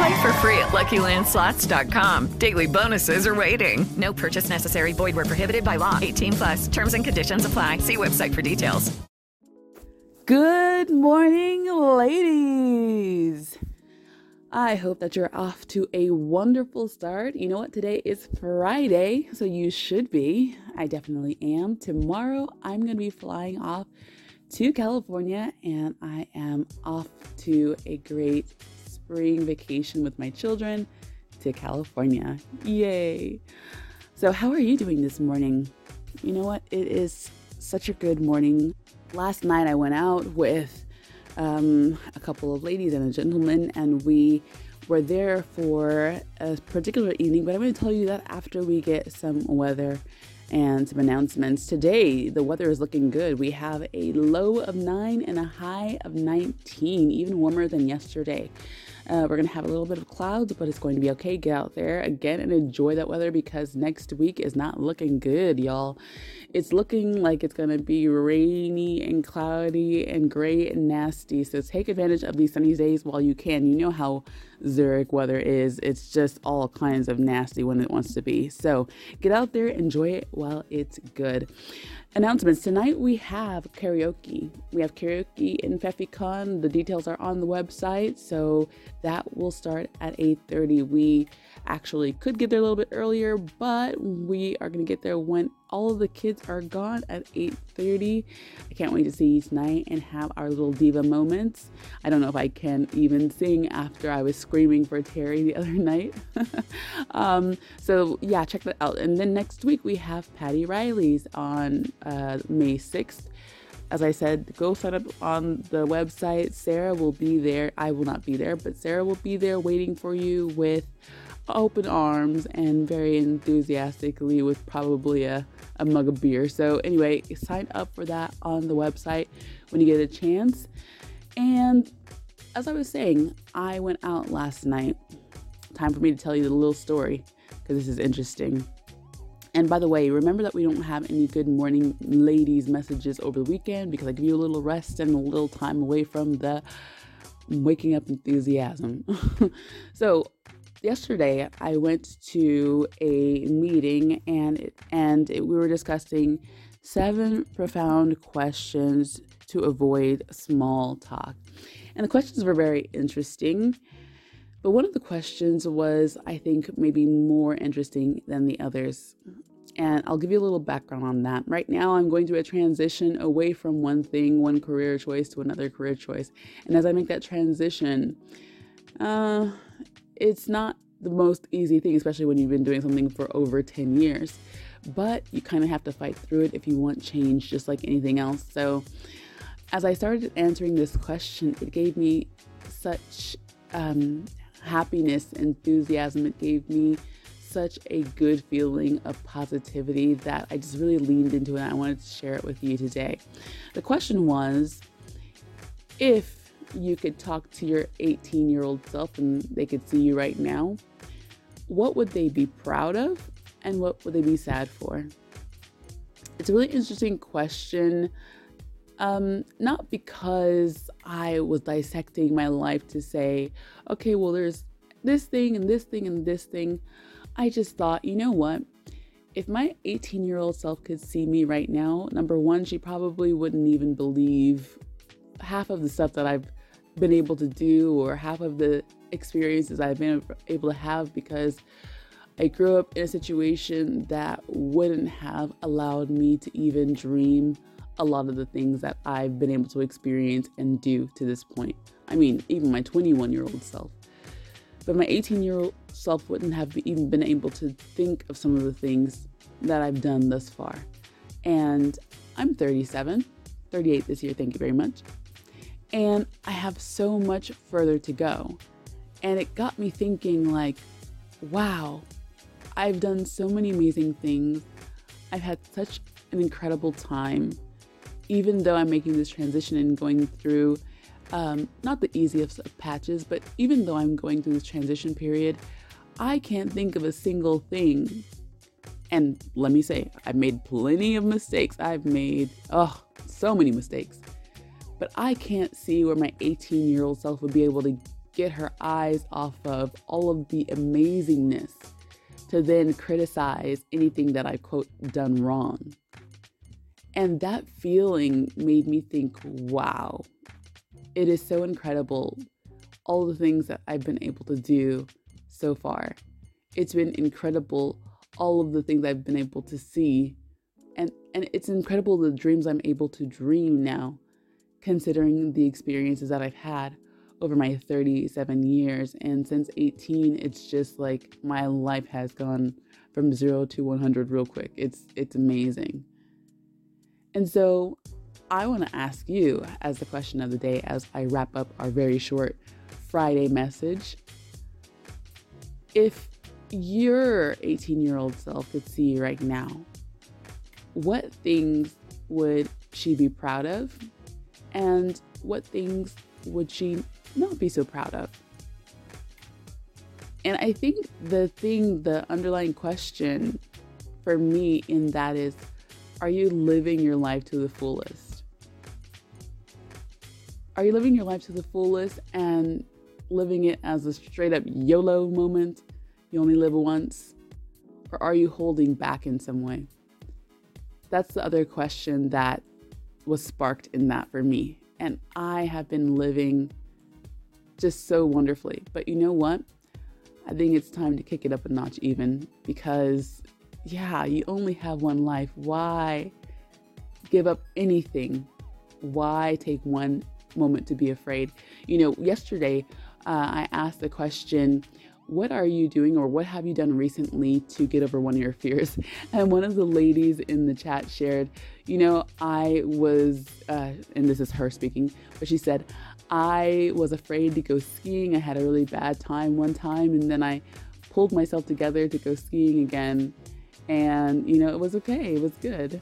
Play for free at LuckyLandSlots.com. Daily bonuses are waiting. No purchase necessary. Void where prohibited by law. 18 plus. Terms and conditions apply. See website for details. Good morning, ladies. I hope that you're off to a wonderful start. You know what? Today is Friday, so you should be. I definitely am. Tomorrow, I'm going to be flying off to California and I am off to a great spring vacation with my children to California. Yay! So, how are you doing this morning? You know what? It is such a good morning. Last night, I went out with um, a couple of ladies and a gentleman, and we were there for a particular evening. But I'm going to tell you that after we get some weather and some announcements. Today, the weather is looking good. We have a low of 9 and a high of 19, even warmer than yesterday. Uh, we're going to have a little bit of clouds, but it's going to be okay. Get out there again and enjoy that weather because next week is not looking good, y'all. It's looking like it's going to be rainy and cloudy and gray and nasty. So take advantage of these sunny days while you can. You know how Zurich weather is, it's just all kinds of nasty when it wants to be. So get out there, enjoy it while it's good. Announcements tonight we have karaoke. We have karaoke in FefiCon. The details are on the website, so that will start at 8:30. We actually could get there a little bit earlier, but we are going to get there when all of the kids are gone at 8:30. I can't wait to see you tonight and have our little diva moments. I don't know if I can even sing after I was screaming for Terry the other night. um, so yeah, check that out. And then next week we have Paddy Reilly's on uh, May 6th as I said, go sign up on the website. Sarah will be there. I will not be there, but Sarah will be there waiting for you with open arms and very enthusiastically with probably a, a mug of beer. So, anyway, sign up for that on the website when you get a chance. And as I was saying, I went out last night. Time for me to tell you the little story because this is interesting. And by the way, remember that we don't have any good morning ladies messages over the weekend because I give you a little rest and a little time away from the waking up enthusiasm. so, yesterday I went to a meeting and it, and it, we were discussing seven profound questions to avoid small talk. And the questions were very interesting. But one of the questions was, I think, maybe more interesting than the others. And I'll give you a little background on that. Right now, I'm going through a transition away from one thing, one career choice to another career choice. And as I make that transition, uh, it's not the most easy thing, especially when you've been doing something for over 10 years. But you kind of have to fight through it if you want change, just like anything else. So, as I started answering this question, it gave me such um, happiness, enthusiasm. It gave me such a good feeling of positivity that I just really leaned into it. I wanted to share it with you today. The question was if you could talk to your 18 year old self and they could see you right now, what would they be proud of and what would they be sad for? It's a really interesting question. Um, not because I was dissecting my life to say, okay, well, there's this thing and this thing and this thing. I just thought, you know what? If my 18 year old self could see me right now, number one, she probably wouldn't even believe half of the stuff that I've been able to do or half of the experiences I've been able to have because I grew up in a situation that wouldn't have allowed me to even dream a lot of the things that I've been able to experience and do to this point. I mean, even my 21 year old self. But my 18 year old self wouldn't have even been able to think of some of the things that I've done thus far. And I'm 37, 38 this year, thank you very much. And I have so much further to go. And it got me thinking, like, wow, I've done so many amazing things. I've had such an incredible time, even though I'm making this transition and going through um, not the easiest of patches, but even though I'm going through this transition period, I can't think of a single thing. And let me say, I've made plenty of mistakes. I've made, oh, so many mistakes. But I can't see where my 18 year old self would be able to get her eyes off of all of the amazingness to then criticize anything that I quote done wrong. And that feeling made me think, wow, it is so incredible all the things that I've been able to do so far. It's been incredible all of the things I've been able to see. And and it's incredible the dreams I'm able to dream now, considering the experiences that I've had over my 37 years. And since 18, it's just like my life has gone from zero to 100 real quick. It's it's amazing. And so I want to ask you as the question of the day as I wrap up our very short Friday message. If your 18 year old self could see you right now, what things would she be proud of? And what things would she not be so proud of? And I think the thing, the underlying question for me in that is are you living your life to the fullest? Are you living your life to the fullest and living it as a straight up YOLO moment? You only live once? Or are you holding back in some way? That's the other question that was sparked in that for me. And I have been living just so wonderfully. But you know what? I think it's time to kick it up a notch, even because, yeah, you only have one life. Why give up anything? Why take one moment to be afraid? You know, yesterday uh, I asked the question, what are you doing or what have you done recently to get over one of your fears? And one of the ladies in the chat shared, you know, I was, uh, and this is her speaking, but she said, I was afraid to go skiing. I had a really bad time one time, and then I pulled myself together to go skiing again. And, you know, it was okay, it was good.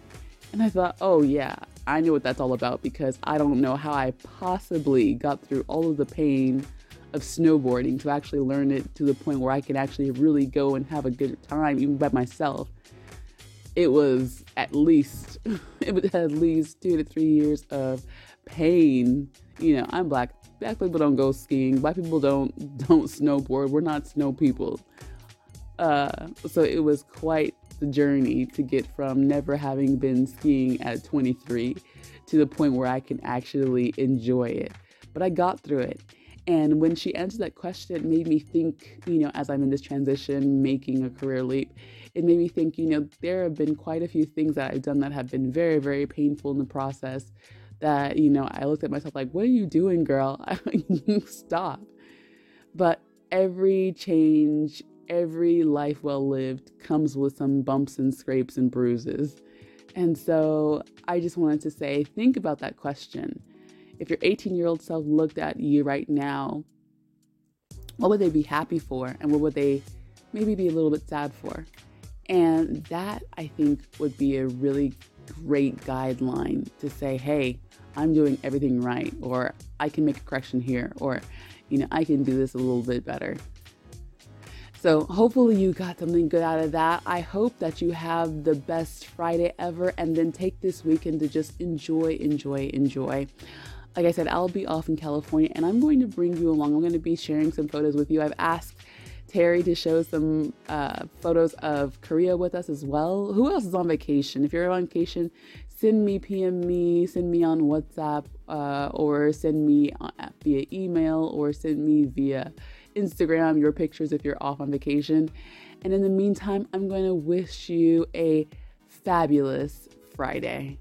And I thought, oh, yeah, I know what that's all about because I don't know how I possibly got through all of the pain of snowboarding to actually learn it to the point where I can actually really go and have a good time, even by myself. It was at least, it was at least two to three years of pain. You know, I'm black. Black people don't go skiing. Black people don't don't snowboard. We're not snow people. Uh, so it was quite the journey to get from never having been skiing at 23 to the point where I can actually enjoy it. But I got through it. And when she answered that question, it made me think, you know, as I'm in this transition, making a career leap, it made me think, you know, there have been quite a few things that I've done that have been very, very painful in the process that, you know, I looked at myself like, what are you doing, girl? Stop. But every change, every life well lived comes with some bumps and scrapes and bruises. And so I just wanted to say, think about that question. If your 18 year old self looked at you right now, what would they be happy for? And what would they maybe be a little bit sad for? And that I think would be a really great guideline to say, hey, I'm doing everything right, or I can make a correction here, or, you know, I can do this a little bit better. So, hopefully, you got something good out of that. I hope that you have the best Friday ever and then take this weekend to just enjoy, enjoy, enjoy. Like I said, I'll be off in California and I'm going to bring you along. I'm going to be sharing some photos with you. I've asked Terry to show some uh, photos of Korea with us as well. Who else is on vacation? If you're on vacation, send me, PM me, send me on WhatsApp, uh, or send me uh, via email, or send me via Instagram your pictures if you're off on vacation. And in the meantime, I'm going to wish you a fabulous Friday.